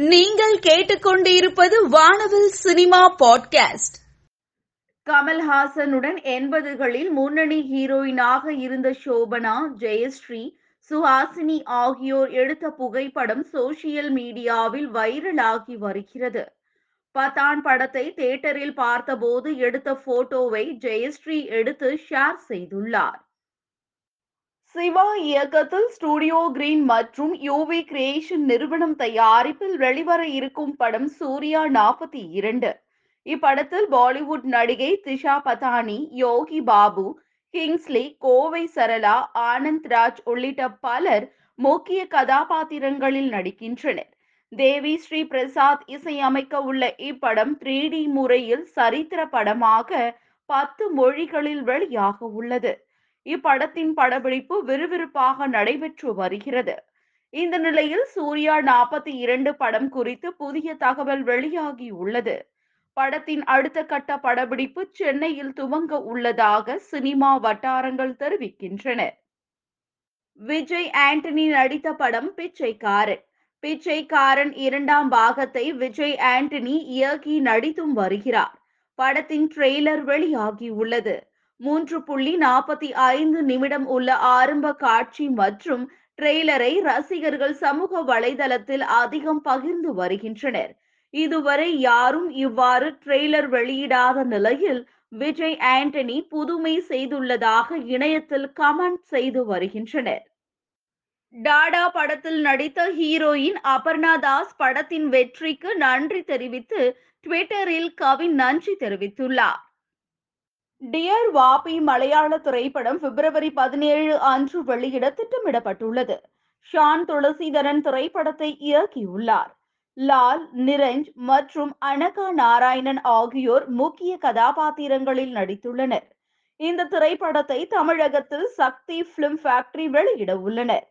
நீங்கள் கேட்டுக்கொண்டிருப்பது வானவில் சினிமா பாட்காஸ்ட். கமல்ஹாசனுடன் எண்பதுகளில் முன்னணி ஹீரோயினாக இருந்த சோபனா ஜெயஸ்ரீ சுஹாசினி ஆகியோர் எடுத்த புகைப்படம் சோசியல் மீடியாவில் வைரலாகி வருகிறது. பத்தான் படத்தை தியேட்டரில் பார்த்தபோது எடுத்த போட்டோவை ஜெயஸ்ரீ எடுத்து ஷேர் செய்துள்ளார். சிவா இயக்கத்தில் ஸ்டுடியோ கிரீன் மற்றும் யூவி கிரியேஷன் நிறுவனம் தயாரிப்பில் வெளிவர இருக்கும் படம் சூர்யா நாற்பத்தி இரண்டு. இப்படத்தில் பாலிவுட் நடிகை திஷா பதானி யோகி பாபு கிங்ஸ்லி கோவை சரளா ஆனந்த் ராஜ் உள்ளிட்ட பலர் முக்கிய கதாபாத்திரங்களில் நடிக்கின்றனர். தேவி ஸ்ரீ பிரசாத் இசையமைக்க உள்ள இப்படம் த்ரீ டி முறையில் சரித்திர படமாக பத்து மொழிகளில் வெளியாக உள்ளது. இப்படத்தின் படப்பிடிப்பு விறுவிறுப்பாக நடைபெற்று வருகிறது. இந்த நிலையில் சூர்யா நாற்பத்தி இரண்டு படம் குறித்து புதிய தகவல் வெளியாகி உள்ளது. படத்தின் அடுத்த கட்ட படப்பிடிப்பு சென்னையில் துவங்க உள்ளதாக சினிமா வட்டாரங்கள் தெரிவிக்கின்றன. விஜய் ஆண்டனி நடித்த படம் பிச்சைக்காரன். பிச்சைக்காரன் இரண்டாம் பாகத்தை விஜய் ஆண்டனி இயக்கி நடித்தும் வருகிறார். படத்தின் ட்ரெய்லர் வெளியாகி உள்ளது. மூன்று புள்ளி நாற்பத்தி ஐந்து நிமிடம் உள்ள ஆரம்ப காட்சி மற்றும் ட்ரெய்லரை ரசிகர்கள் சமூக வலைதளத்தில் அதிகம் பகிர்ந்து வருகின்றனர். இதுவரை யாரும் இவ்வாறு ட்ரெய்லர் வெளியிடாத நிலையில் விஜய் ஆண்டனி புதுமை செய்துள்ளதாக இணையத்தில் கமெண்ட் செய்து வருகின்றனர். டாடா படத்தில் நடித்த ஹீரோயின் அபர்ணா தாஸ் படத்தின் வெற்றிக்கு நன்றி தெரிவித்து ட்விட்டரில் கவின் நன்றி தெரிவித்துள்ளார். டியர் வாபி மலையாள திரைப்படம் பிப்ரவரி பதினேழு அன்று வெளியிட திட்டமிடப்பட்டுள்ளது. ஷான் துளசிதரன் திரைப்படத்தை இயக்கியுள்ளார். லால் நிரஞ்ச் மற்றும் அனகா நாராயணன் ஆகியோர் முக்கிய கதாபாத்திரங்களில் நடித்துள்ளனர். இந்த திரைப்படத்தை தமிழகத்தில் சக்தி பிலிம் ஃபேக்டரி வெளியிட உள்ளனர்.